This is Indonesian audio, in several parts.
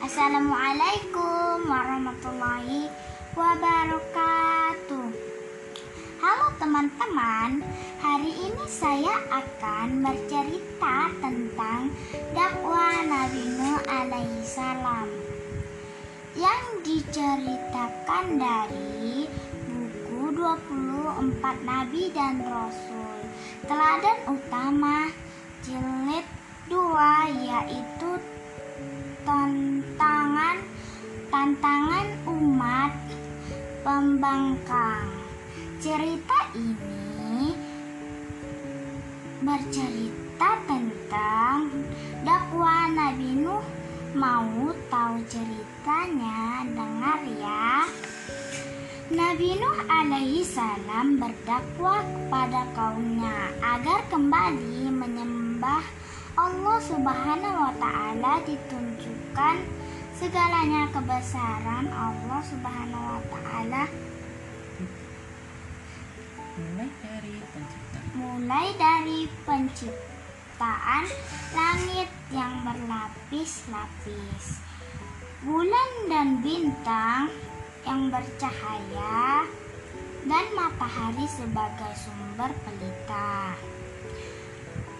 Assalamualaikum warahmatullahi wabarakatuh. Halo teman-teman, hari ini saya akan bercerita tentang dakwah Nabi Nuh alaihi salam yang diceritakan dari buku 24 Nabi dan Rasul. Teladan utama jilid 2 yaitu tantangan tantangan umat pembangkang. Cerita ini bercerita tentang dakwah Nabi Nuh. Mau tahu ceritanya? Dengar ya. Nabi Nuh alaihi salam berdakwah kepada kaumnya agar kembali menyembah Allah Subhanahu wa taala ditunjukkan segalanya kebesaran Allah Subhanahu wa taala. Mulai dari penciptaan. Mulai dari penciptaan langit yang berlapis-lapis bulan dan bintang yang bercahaya dan matahari sebagai sumber pelita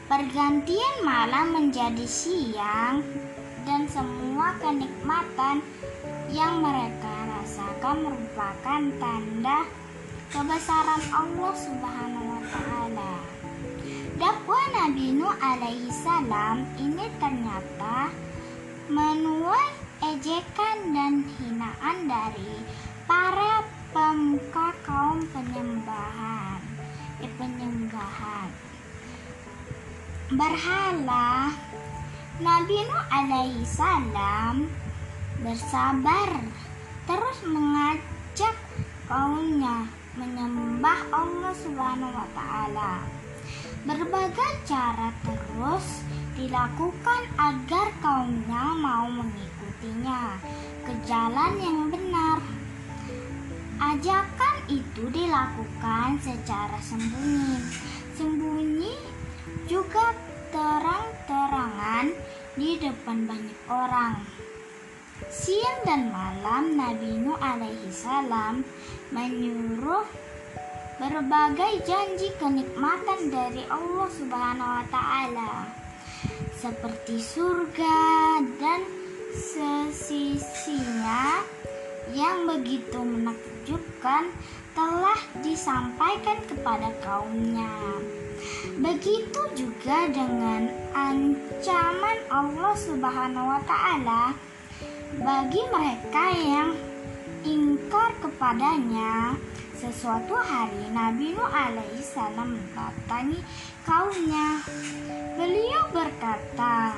pergantian malam menjadi siang dan semua kenikmatan yang mereka rasakan merupakan tanda kebesaran Allah Subhanahu wa taala. Dakwah Nabi Nuh alaihi salam ini ternyata menuai ejekan dan hinaan dari para pemuka kaum penyembahan, eh, penyembah berhala. Nabi Nuh alaihi salam bersabar terus mengajak kaumnya menyembah Allah Subhanahu wa taala. Berbagai cara terus dilakukan agar kaumnya mau mengikutinya ke jalan yang benar. Ajakan itu dilakukan secara sembunyi. Sembunyi juga terang-terangan di depan banyak orang. Siang dan malam Nabi Nuh alaihi salam menyuruh berbagai janji kenikmatan dari Allah Subhanahu wa taala seperti surga dan sesisinya yang begitu menakjubkan telah disampaikan kepada kaumnya. Begitu juga dengan ancaman Allah Subhanahu wa taala bagi mereka yang ingkar kepadanya. Sesuatu hari Nabi Nuh alaihi salam mendatangi kaumnya. Beliau berkata,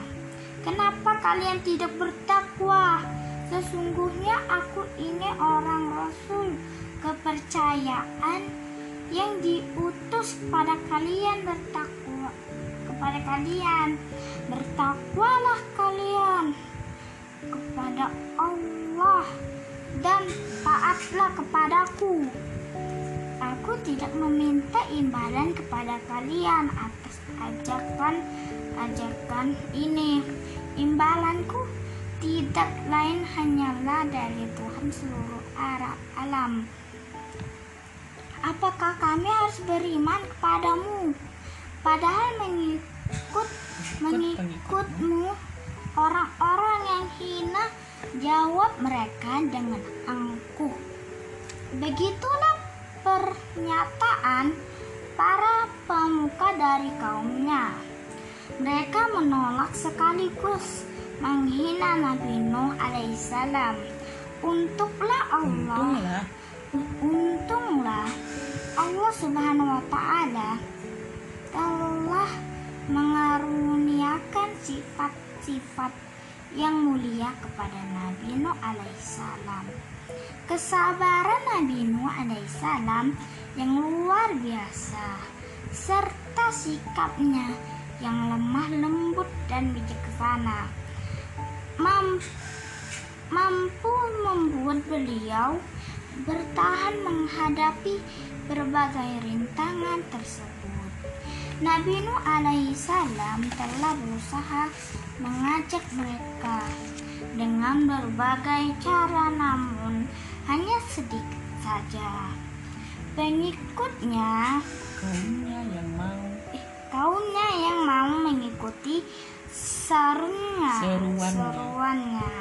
"Kenapa kalian tidak bertakwa? Sesungguhnya aku ini orang rasul kepercayaan yang diutus kepada kalian bertakwa. Kepada kalian bertakwalah kalian kepada Allah dan taatlah kepadaku. Aku tidak meminta imbalan kepada kalian atas ajakan ajakan ini. Imbalanku tidak lain hanyalah dari Tuhan seluruh alam Apakah kami harus beriman kepadamu? Padahal mengikut mengikutmu orang-orang yang hina jawab mereka dengan angkuh. Begitulah pernyataan para pemuka dari kaumnya. Mereka menolak sekaligus menghina Nabi Nuh alaihissalam. Untuklah Allah. untunglah Untunglah Allah Subhanahu wa taala telah mengaruniakan sifat-sifat yang mulia kepada Nabi Nuh alaihissalam. Kesabaran Nabi Nuh alaihissalam yang luar biasa serta sikapnya yang lemah lembut dan bijaksana mampu, membuat beliau bertahan menghadapi berbagai rintangan tersebut. Nabi Nuh alaihi salam telah berusaha mengajak mereka dengan berbagai cara namun hanya sedikit saja. Pengikutnya Kaumnya yang mau eh, kaumnya yang mau mengikuti serunya, Seruannya. seruannya.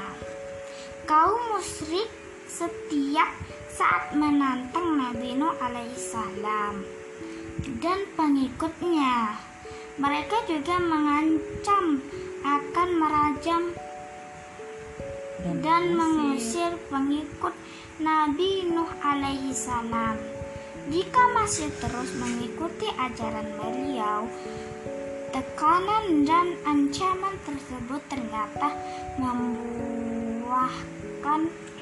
Kaum musyrik setiap saat menantang Nabi Nuh alaihissalam dan pengikutnya. Mereka juga mengancam akan merajam dan mengusir pengikut Nabi Nuh alaihi salam. Jika masih terus mengikuti ajaran beliau, tekanan dan ancaman tersebut ternyata membuahkan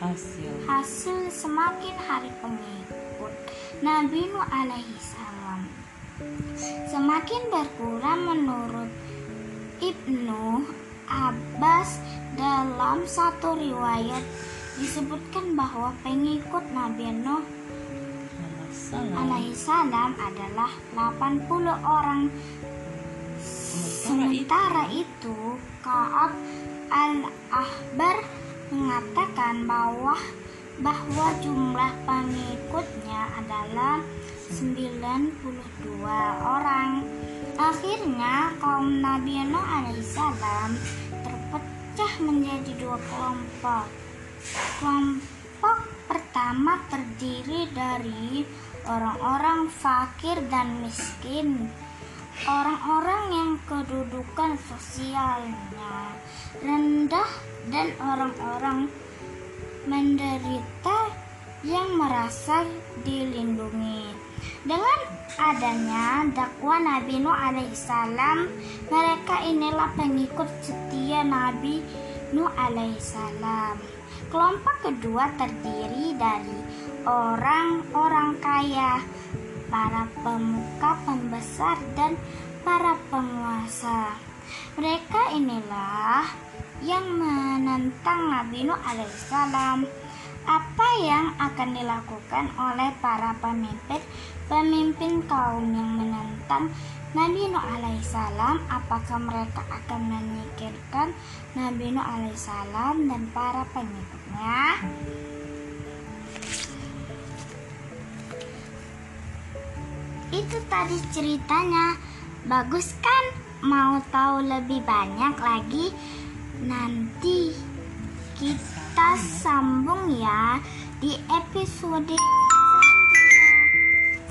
hasil. hasil semakin hari pengikut Nabi Nuh alaihi salam. Semakin berkurang menurut Ibnu Abbas dalam satu riwayat disebutkan bahwa pengikut Nabi Nuh alaihi salam adalah 80 orang. Sementara itu, Kaab al-Ahbar mengatakan bahwa bahwa jumlah pengikutnya adalah 92 orang. Akhirnya kaum Nabi Nuh alaihissalam terpecah menjadi dua kelompok. Kelompok pertama terdiri dari orang-orang fakir dan miskin orang-orang yang kedudukan sosialnya rendah dan orang-orang menderita yang merasa dilindungi. Dengan adanya dakwah Nabi Nuh alaihissalam, mereka inilah pengikut setia Nabi Nuh alaihissalam. Kelompok kedua terdiri dari orang-orang kaya, para pemuka pembesar dan para penguasa. Mereka inilah yang menentang Nabi Nuh alaihissalam. Apa yang akan dilakukan oleh para pemimpin pemimpin kaum yang menentang Nabi Nuh alaihissalam? Apakah mereka akan menyingkirkan Nabi Nuh alaihissalam dan para pengikutnya? Itu tadi ceritanya. Bagus kan? Mau tahu lebih banyak lagi? Nanti kita sambung ya di episode selanjutnya.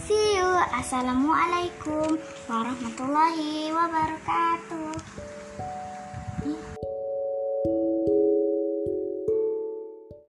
See you. Assalamualaikum warahmatullahi wabarakatuh.